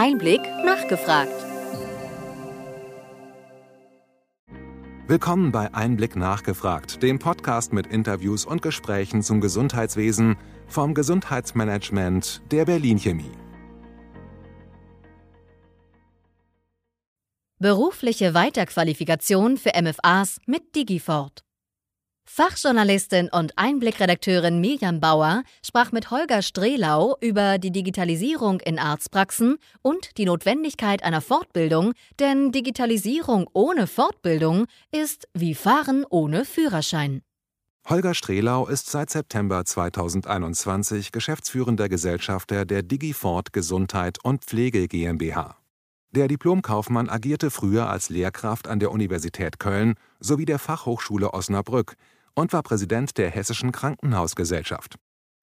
Einblick nachgefragt. Willkommen bei Einblick nachgefragt, dem Podcast mit Interviews und Gesprächen zum Gesundheitswesen vom Gesundheitsmanagement der Berlin Chemie. Berufliche Weiterqualifikation für MFAs mit Digifort. Fachjournalistin und Einblickredakteurin Mirjam Bauer sprach mit Holger Strehlau über die Digitalisierung in Arztpraxen und die Notwendigkeit einer Fortbildung, denn Digitalisierung ohne Fortbildung ist wie Fahren ohne Führerschein. Holger Strehlau ist seit September 2021 geschäftsführender Gesellschafter der Digifort Gesundheit und Pflege GmbH. Der Diplomkaufmann agierte früher als Lehrkraft an der Universität Köln sowie der Fachhochschule Osnabrück, und war Präsident der Hessischen Krankenhausgesellschaft.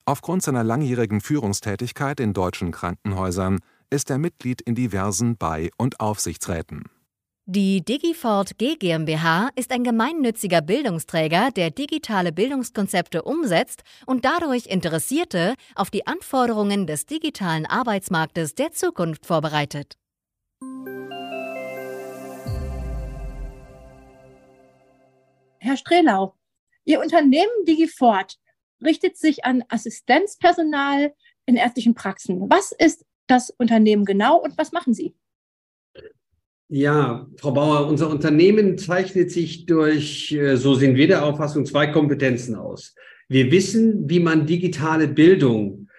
Aufgrund seiner langjährigen Führungstätigkeit in deutschen Krankenhäusern ist er Mitglied in diversen Bei- und Aufsichtsräten. Die Digifort G GmbH ist ein gemeinnütziger Bildungsträger, der digitale Bildungskonzepte umsetzt und dadurch Interessierte auf die Anforderungen des digitalen Arbeitsmarktes der Zukunft vorbereitet. Herr Strehlau, Ihr Unternehmen Digifort richtet sich an Assistenzpersonal in ärztlichen Praxen. Was ist das Unternehmen genau und was machen Sie? Ja, Frau Bauer, unser Unternehmen zeichnet sich durch, äh, so sind wir der Auffassung, zwei Kompetenzen aus. Wir wissen, wie man digitale Bildung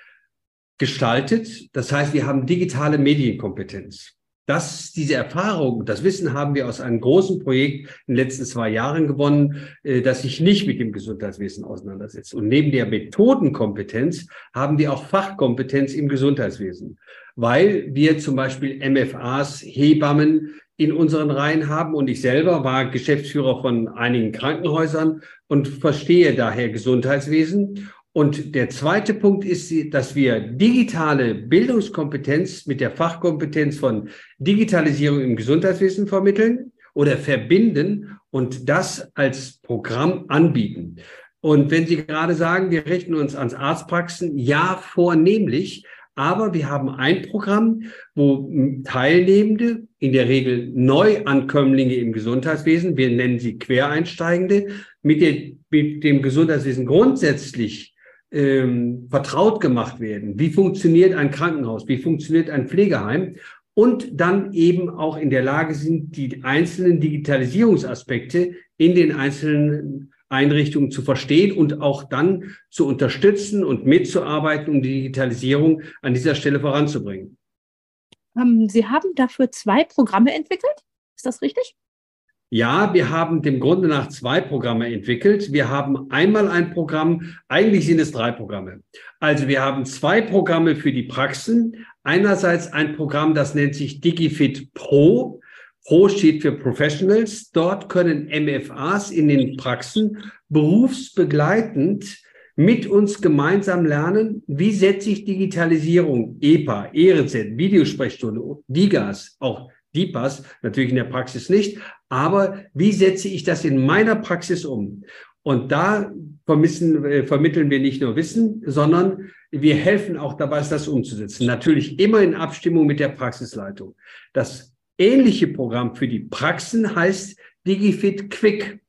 gestaltet. Das heißt, wir haben digitale Medienkompetenz. Das, diese Erfahrung, das Wissen haben wir aus einem großen Projekt in den letzten zwei Jahren gewonnen, äh, das sich nicht mit dem Gesundheitswesen auseinandersetzt. Und neben der Methodenkompetenz haben wir auch Fachkompetenz im Gesundheitswesen, weil wir zum Beispiel MFAs, Hebammen in unseren Reihen haben. Und ich selber war Geschäftsführer von einigen Krankenhäusern und verstehe daher Gesundheitswesen und der zweite Punkt ist, dass wir digitale Bildungskompetenz mit der Fachkompetenz von Digitalisierung im Gesundheitswesen vermitteln oder verbinden und das als Programm anbieten. Und wenn Sie gerade sagen, wir richten uns ans Arztpraxen, ja, vornehmlich. Aber wir haben ein Programm, wo Teilnehmende, in der Regel Neuankömmlinge im Gesundheitswesen, wir nennen sie Quereinsteigende, mit, dem Gesundheitswesen grundsätzlich ähm, vertraut gemacht werden. Wie funktioniert ein Krankenhaus? Wie funktioniert ein Pflegeheim? Und dann eben auch in der Lage sind, die einzelnen Digitalisierungsaspekte in den einzelnen Einrichtungen zu verstehen und auch dann zu unterstützen und mitzuarbeiten, um die Digitalisierung an dieser Stelle voranzubringen. Ähm, Sie haben dafür zwei Programme entwickelt. Ist das richtig? Ja, wir haben dem Grunde nach zwei Programme entwickelt. Wir haben einmal ein Programm, eigentlich sind es drei Programme. Also wir haben zwei Programme für die Praxen. Einerseits ein Programm, das nennt sich DigiFit Pro. Pro steht für Professionals. Dort können MFAs in den Praxen berufsbegleitend mit uns gemeinsam lernen, wie setze ich Digitalisierung, EPA, ERZ, Videosprechstunde, DIGAS, auch DIPAS, natürlich in der Praxis nicht, aber wie setze ich das in meiner Praxis um? Und da vermissen, äh, vermitteln wir nicht nur Wissen, sondern wir helfen auch dabei, das umzusetzen. Natürlich immer in Abstimmung mit der Praxisleitung. Das ähnliche Programm für die Praxen heißt DigiFit Quick.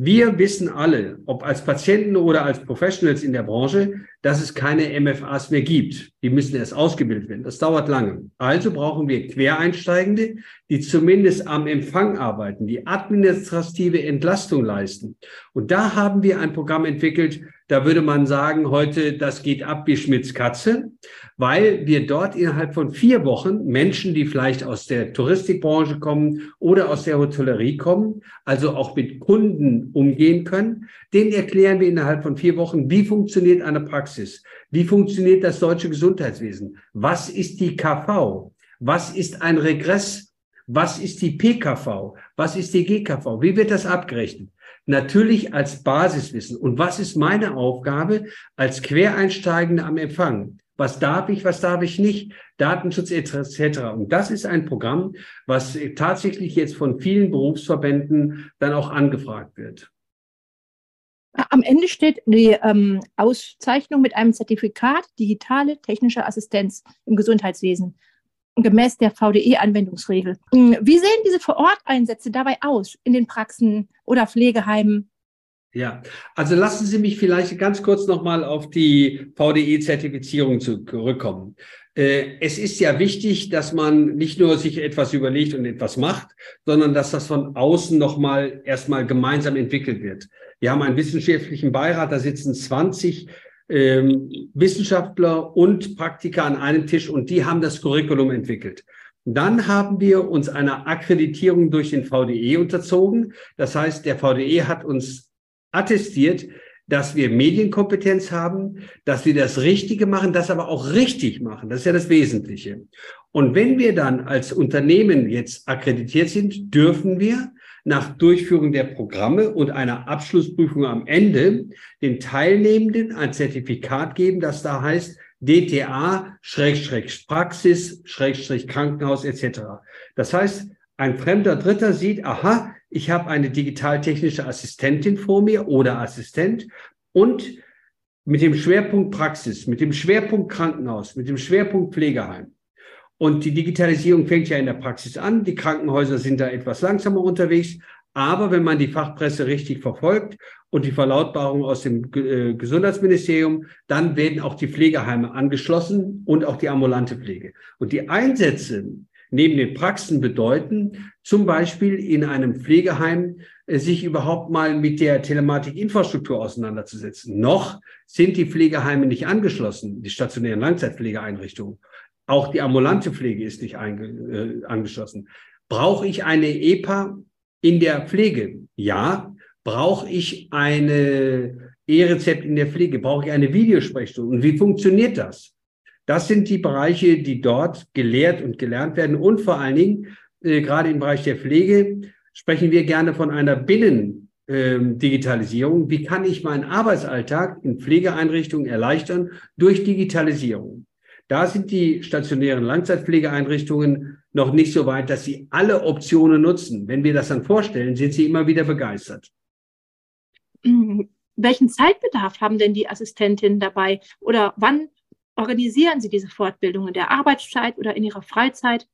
Wir wissen alle, ob als Patienten oder als Professionals in der Branche, dass es keine MFAs mehr gibt. Die müssen erst ausgebildet werden. Das dauert lange. Also brauchen wir Quereinsteigende, die zumindest am Empfang arbeiten, die administrative Entlastung leisten. Und da haben wir ein Programm entwickelt, da würde man sagen, heute, das geht ab wie Schmitz Katze, weil wir dort innerhalb von vier Wochen Menschen, die vielleicht aus der Touristikbranche kommen oder aus der Hotellerie kommen, also auch mit Kunden umgehen können, denen erklären wir innerhalb von vier Wochen, wie funktioniert eine Praxis, wie funktioniert das deutsche Gesundheitswesen, was ist die KV, was ist ein Regress, was ist die PKV, was ist die GKV, wie wird das abgerechnet? Natürlich als Basiswissen. Und was ist meine Aufgabe als Quereinsteigende am Empfang? Was darf ich, was darf ich nicht? Datenschutz etc. Und das ist ein Programm, was tatsächlich jetzt von vielen Berufsverbänden dann auch angefragt wird. Am Ende steht die ähm, Auszeichnung mit einem Zertifikat digitale technische Assistenz im Gesundheitswesen. Gemäß der VDE-Anwendungsregel. Hm, wie sehen diese Vororteinsätze dabei aus in den Praxen oder Pflegeheimen? Ja, also lassen Sie mich vielleicht ganz kurz nochmal auf die VDE-Zertifizierung zurückkommen. Äh, es ist ja wichtig, dass man nicht nur sich etwas überlegt und etwas macht, sondern dass das von außen nochmal erstmal gemeinsam entwickelt wird. Wir haben einen wissenschaftlichen Beirat, da sitzen 20 ähm, Wissenschaftler und Praktiker an einem Tisch und die haben das Curriculum entwickelt. Dann haben wir uns einer Akkreditierung durch den VDE unterzogen. Das heißt, der VDE hat uns attestiert, dass wir Medienkompetenz haben, dass wir das Richtige machen, das aber auch richtig machen. Das ist ja das Wesentliche. Und wenn wir dann als Unternehmen jetzt akkreditiert sind, dürfen wir nach Durchführung der Programme und einer Abschlussprüfung am Ende den Teilnehmenden ein Zertifikat geben, das da heißt DTA, Schrägstrich Praxis, Schrägstrich Krankenhaus etc. Das heißt, ein fremder Dritter sieht, aha, ich habe eine digitaltechnische Assistentin vor mir oder Assistent und mit dem Schwerpunkt Praxis, mit dem Schwerpunkt Krankenhaus, mit dem Schwerpunkt Pflegeheim. Und die Digitalisierung fängt ja in der Praxis an. Die Krankenhäuser sind da etwas langsamer unterwegs. Aber wenn man die Fachpresse richtig verfolgt und die Verlautbarung aus dem äh, Gesundheitsministerium, dann werden auch die Pflegeheime angeschlossen und auch die ambulante Pflege. Und die Einsätze neben den Praxen bedeuten, zum Beispiel in einem Pflegeheim äh, sich überhaupt mal mit der Telematikinfrastruktur auseinanderzusetzen. Noch sind die Pflegeheime nicht angeschlossen, die stationären Langzeitpflegeeinrichtungen. Auch die ambulante Pflege ist nicht äh, angeschlossen. Brauche ich eine EPA in der Pflege? Ja. Brauche ich eine E-Rezept in der Pflege? Brauche ich eine Videosprechstunde? Und wie funktioniert das? Das sind die Bereiche, die dort gelehrt und gelernt werden. Und vor allen Dingen, äh, gerade im Bereich der Pflege, sprechen wir gerne von einer Binnendigitalisierung. Ähm, Wie kann ich meinen Arbeitsalltag in Pflegeeinrichtungen erleichtern durch Digitalisierung? Da sind die stationären Langzeitpflegeeinrichtungen noch nicht so weit, dass sie alle Optionen nutzen. Wenn wir das dann vorstellen, sind sie immer wieder begeistert. Welchen Zeitbedarf haben denn die Assistentinnen dabei? Oder wann organisieren Sie diese Fortbildung in der Arbeitszeit oder in Ihrer Freizeit?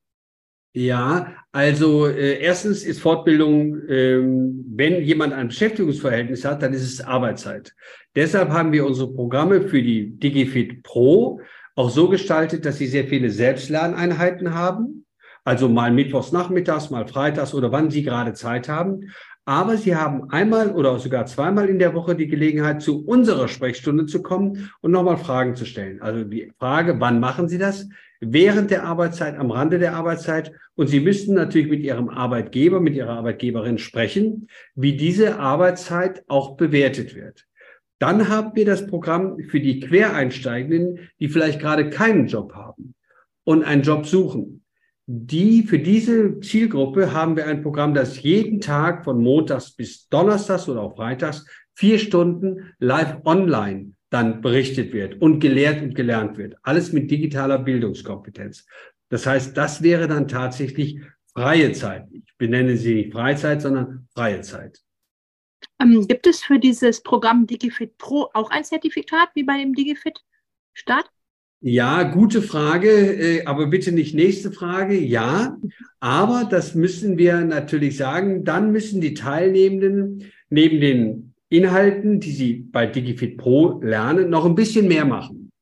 Ja, also äh, erstens ist Fortbildung, ähm, wenn jemand ein Beschäftigungsverhältnis hat, dann ist es Arbeitszeit. Deshalb haben wir unsere Programme für die DigiFit Pro auch so gestaltet, dass sie sehr viele Selbstlerneinheiten haben. Also mal mittwochs nachmittags, mal freitags oder wann Sie gerade Zeit haben. Aber Sie haben einmal oder sogar zweimal in der Woche die Gelegenheit, zu unserer Sprechstunde zu kommen und nochmal Fragen zu stellen. Also die Frage, wann machen Sie das? Während der Arbeitszeit, am Rande der Arbeitszeit. Und Sie müssten natürlich mit Ihrem Arbeitgeber, mit Ihrer Arbeitgeberin sprechen, wie diese Arbeitszeit auch bewertet wird. Dann haben wir das Programm für die Quereinsteigenden, die vielleicht gerade keinen Job haben und einen Job suchen die, für diese Zielgruppe haben wir ein Programm, das jeden Tag von Montags bis Donnerstags oder auch Freitags vier Stunden live online dann berichtet wird und gelehrt und gelernt wird. Alles mit digitaler Bildungskompetenz. Das heißt, das wäre dann tatsächlich freie Zeit. Ich benenne sie nicht Freizeit, sondern freie Zeit. Ähm, gibt es für dieses Programm DigiFit Pro auch ein Zertifikat wie bei dem DigiFit Start? Ja, gute Frage, äh, aber bitte nicht nächste Frage. Ja, aber das müssen wir natürlich sagen. Dann müssen die Teilnehmenden neben den Inhalten, die sie bei DigiFit Pro lernen, noch ein bisschen mehr machen.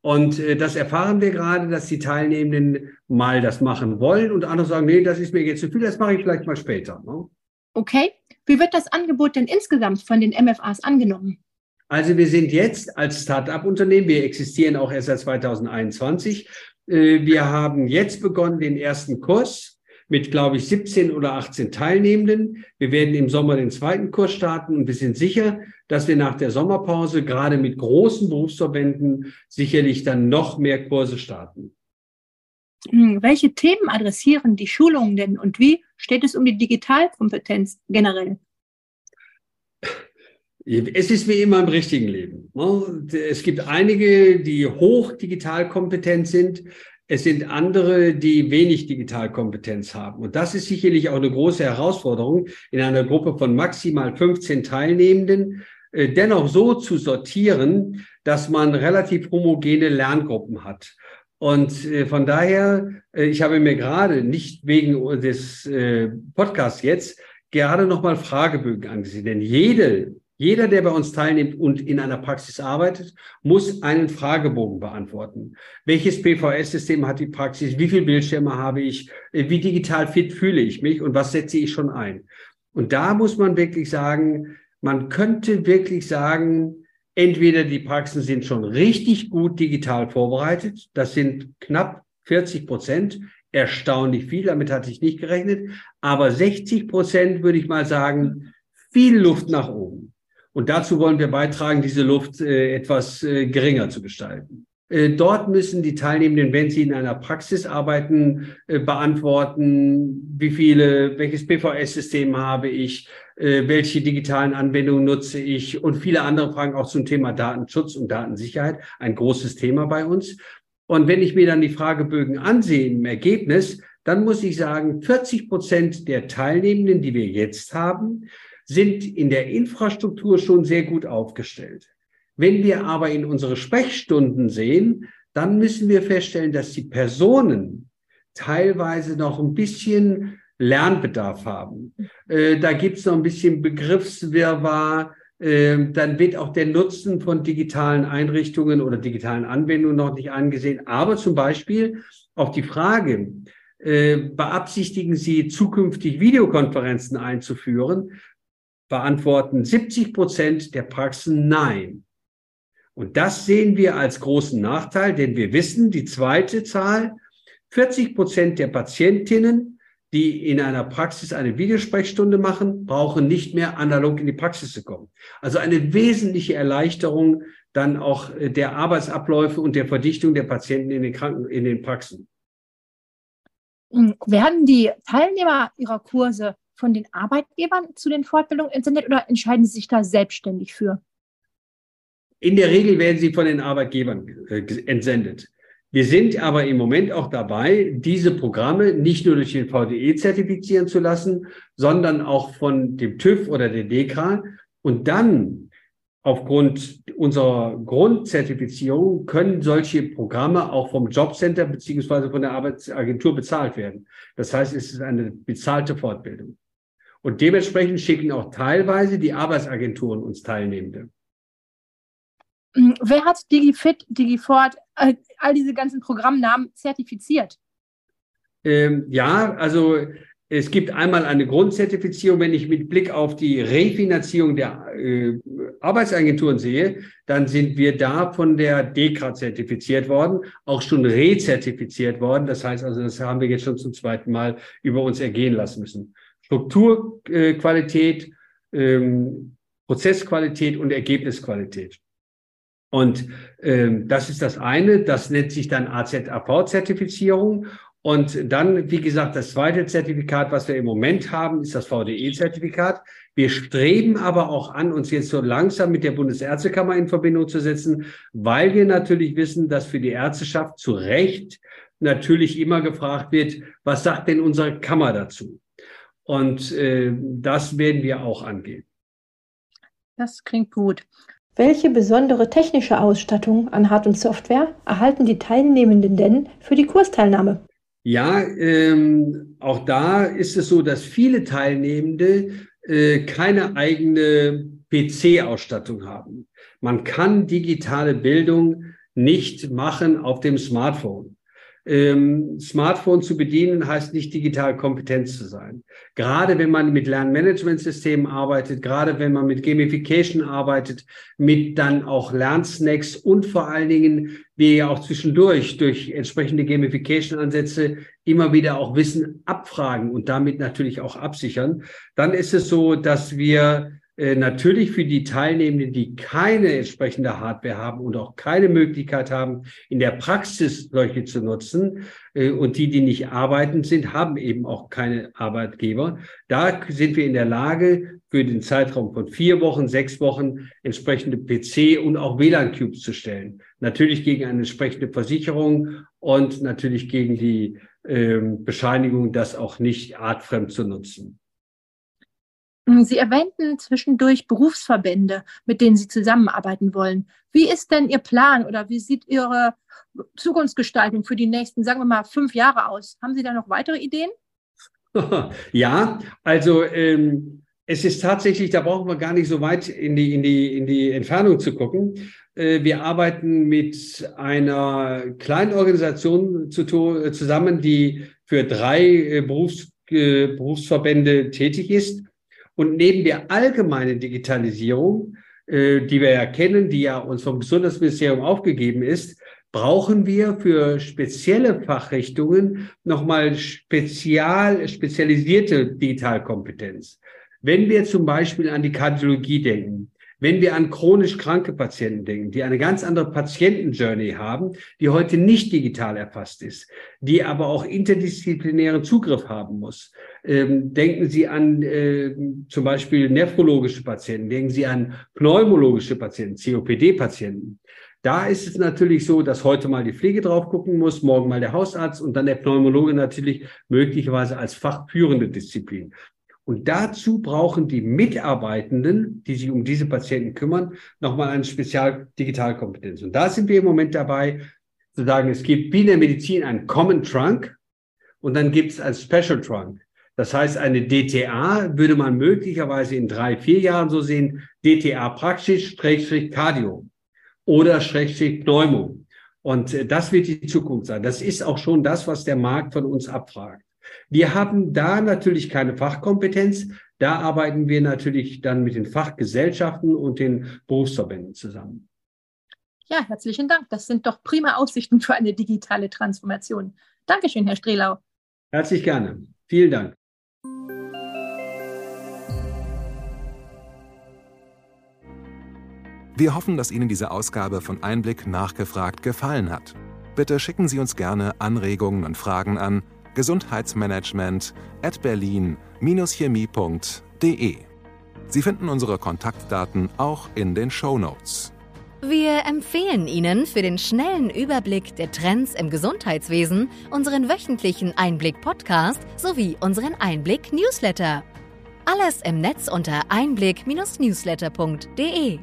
Und äh, das erfahren wir gerade, dass die Teilnehmenden mal das machen wollen und andere sagen, nee, das ist mir jetzt zu viel, das mache ich vielleicht mal später. Ne? Okay. Wie wird das Angebot denn insgesamt von den MFAs angenommen? Also wir sind jetzt als Start-up-Unternehmen, wir existieren auch erst seit 2021. Äh, wir haben jetzt begonnen den ersten Kurs mit, glaube ich, 17 oder 18 Teilnehmenden. Wir werden im Sommer den zweiten Kurs starten und wir sind sicher, dass wir nach der Sommerpause gerade mit großen Berufsverbänden sicherlich dann noch mehr Kurse starten. Hm, welche Themen adressieren die Schulungen denn und wie steht es um die Digitalkompetenz generell? Es ist wie immer im richtigen Leben. Ne? Es gibt einige, die hoch digital kompetent sind. Es sind andere, die wenig Digitalkompetenz haben. Und das ist sicherlich auch eine große Herausforderung, in einer Gruppe von maximal 15 Teilnehmenden äh, dennoch so zu sortieren, dass man relativ homogene Lerngruppen hat. Und äh, von daher, äh, ich habe mir gerade nicht wegen des äh, Podcasts jetzt gerade nochmal Fragebögen angesehen. Denn jede, jeder, der bei uns teilnimmt und in einer Praxis arbeitet, muss einen Fragebogen beantworten. Welches PVS-System hat die Praxis? Wie viele Bildschirme habe ich? Wie digital fit fühle ich mich? Und was setze ich schon ein? Und da muss man wirklich sagen, man könnte wirklich sagen, entweder die Praxen sind schon richtig gut digital vorbereitet, das sind knapp 40 Prozent, erstaunlich viel, damit hatte ich nicht gerechnet, aber 60 Prozent würde ich mal sagen, viel Luft nach oben. Und dazu wollen wir beitragen, diese Luft äh, etwas äh, geringer zu gestalten. Äh, dort müssen die Teilnehmenden, wenn sie in einer Praxis arbeiten, äh, beantworten, wie viele, welches PVS-System habe ich, äh, welche digitalen Anwendungen nutze ich und viele andere Fragen auch zum Thema Datenschutz und Datensicherheit. Ein großes Thema bei uns. Und wenn ich mir dann die Fragebögen ansehe im Ergebnis, dann muss ich sagen, 40 Prozent der Teilnehmenden, die wir jetzt haben, sind in der Infrastruktur schon sehr gut aufgestellt. Wenn wir aber in unsere Sprechstunden sehen, dann müssen wir feststellen, dass die Personen teilweise noch ein bisschen Lernbedarf haben. Äh, da gibt es noch ein bisschen Begriffswirrwarr. Äh, dann wird auch der Nutzen von digitalen Einrichtungen oder digitalen Anwendungen noch nicht angesehen. Aber zum Beispiel auch die Frage, äh, beabsichtigen Sie zukünftig Videokonferenzen einzuführen? Beantworten 70 Prozent der Praxen nein. Und das sehen wir als großen Nachteil, denn wir wissen, die zweite Zahl, 40 Prozent der Patientinnen, die in einer Praxis eine Videosprechstunde machen, brauchen nicht mehr analog in die Praxis zu kommen. Also eine wesentliche Erleichterung dann auch äh, der Arbeitsabläufe und der Verdichtung der Patienten in den Kranken, in den Praxen. Werden die Teilnehmer Ihrer Kurse von den Arbeitgebern zu den Fortbildungen entsendet oder entscheiden Sie sich da selbstständig für? In der Regel werden sie von den Arbeitgebern äh, entsendet. Wir sind aber im Moment auch dabei, diese Programme nicht nur durch den VDE zertifizieren zu lassen, sondern auch von dem TÜV oder der DEKRA. Und dann aufgrund unserer Grundzertifizierung können solche Programme auch vom Jobcenter beziehungsweise von der Arbeitsagentur bezahlt werden. Das heißt, es ist eine bezahlte Fortbildung. Und dementsprechend schicken auch teilweise die Arbeitsagenturen uns Teilnehmende. Hm, wer hat DigiFit, DigiFort, all, diese ganzen Programmnamen zertifiziert? Ähm, ja, also es gibt einmal eine Grundzertifizierung. Wenn ich mit Blick auf die Refinanzierung der äh, Arbeitsagenturen sehe, dann sind wir da von der DEKRA zertifiziert worden, auch schon rezertifiziert worden. Das heißt also, das haben wir jetzt schon zum zweiten Mal über uns ergehen lassen müssen. Strukturqualität, äh, ähm, Prozessqualität und Ergebnisqualität. Und ähm, das ist das eine, das nennt sich dann AZAV-Zertifizierung. Und dann, wie gesagt, das zweite Zertifikat, was wir im Moment haben, ist das VDE-Zertifikat. Wir streben aber auch an, uns jetzt so langsam mit der Bundesärztekammer in Verbindung zu setzen, weil wir natürlich wissen, dass für die Ärzteschaft zu Recht natürlich immer gefragt wird, was sagt denn unsere Kammer dazu? Und äh, das werden wir auch angehen. Das klingt gut. Welche besondere technische Ausstattung an Hard- und Software erhalten die Teilnehmenden denn für die Kursteilnahme? Ja, ähm, auch da ist es so, dass viele Teilnehmende äh, keine eigene PC-Ausstattung haben. Man kann digitale Bildung nicht machen auf dem Smartphone ähm, Smartphone zu bedienen, heißt nicht digital kompetent zu sein. Gerade wenn man mit Lernmanagementsystemen arbeitet, gerade wenn man mit Gamification arbeitet, mit dann auch Lernsnacks und vor allen Dingen wir ja auch zwischendurch durch entsprechende Gamification-Ansätze immer wieder auch Wissen abfragen und damit natürlich auch absichern, dann ist es so, dass wir natürlich für die Teilnehmenden, die keine entsprechende Hardware haben und auch keine Möglichkeit haben, in der Praxis solche zu nutzen, äh, und die, die nicht arbeiten sind, haben eben auch keine Arbeitgeber. Da sind wir in der Lage, für den Zeitraum von vier Wochen, sechs Wochen entsprechende PC und auch WLAN-Cubes zu stellen. Natürlich gegen eine entsprechende Versicherung und natürlich gegen die ähm, Bescheinigung, das auch nicht artfremd zu nutzen. Hm, Sie erwähnten zwischendurch Berufsverbände, mit denen Sie zusammenarbeiten wollen. Wie ist denn Ihr Plan oder wie sieht Ihre Zukunftsgestaltung für die nächsten, sagen wir mal, fünf Jahre aus? Haben Sie da noch weitere Ideen? ja, also ähm, es ist tatsächlich, da brauchen wir gar nicht so weit in die, in die, in die Entfernung zu gucken. Äh, wir arbeiten mit einer kleinen Organisation zu, zusammen, die für drei äh, Berufs, äh, Berufsverbände tätig ist. Und neben der allgemeinen Digitalisierung, äh, die wir ja kennen, die ja uns vom Gesundheitsministerium aufgegeben ist, brauchen wir für spezielle Fachrichtungen nochmal spezial, spezialisierte Digitalkompetenz. Wenn wir zum Beispiel an die Kardiologie denken, wenn wir an chronisch kranke Patienten denken, die eine ganz andere Patientenjourney haben, die heute nicht digital erfasst ist, die aber auch interdisziplinären Zugriff haben muss. Ähm, denken Sie an äh, zum Beispiel nephrologische Patienten, denken Sie an pneumologische Patienten, COPD-Patienten. Da ist es natürlich so, dass heute mal die Pflege drauf gucken muss, morgen mal der Hausarzt und dann der Pneumologe natürlich möglicherweise als fachführende Disziplin. Und dazu brauchen die Mitarbeitenden, die sich um diese Patienten kümmern, nochmal eine Spezialdigitalkompetenz. Und da sind wir im Moment dabei, zu sagen, es gibt wie in der Medizin einen Common Trunk und dann gibt es ein Special Trunk. Das heißt, eine DTA würde man möglicherweise in drei, vier Jahren so sehen, DTA Praxis, Schrägstrich Cardio oder Schrägstrich Pneumo. Und äh, das wird die Zukunft sein. Das ist auch schon das, was der Markt von uns abfragt. Wir haben da natürlich keine Fachkompetenz. Da arbeiten wir natürlich dann mit den Fachgesellschaften und den Berufsverbänden zusammen. Ja, herzlichen Dank. Das sind doch prima Aussichten für eine digitale Transformation. Dankeschön, Herr Strehlau. Herzlich gerne. Vielen Dank. Wir hoffen, dass Ihnen diese Ausgabe von Einblick nachgefragt gefallen hat. Bitte schicken Sie uns gerne Anregungen und Fragen an gesundheitsmanagement at berlin-chemie.de. Sie finden unsere Kontaktdaten auch in den Show Notes. Wir empfehlen Ihnen für den schnellen Überblick der Trends im Gesundheitswesen unseren wöchentlichen Einblick-Podcast sowie unseren Einblick-Newsletter. Alles im Netz unter einblick-newsletter.de.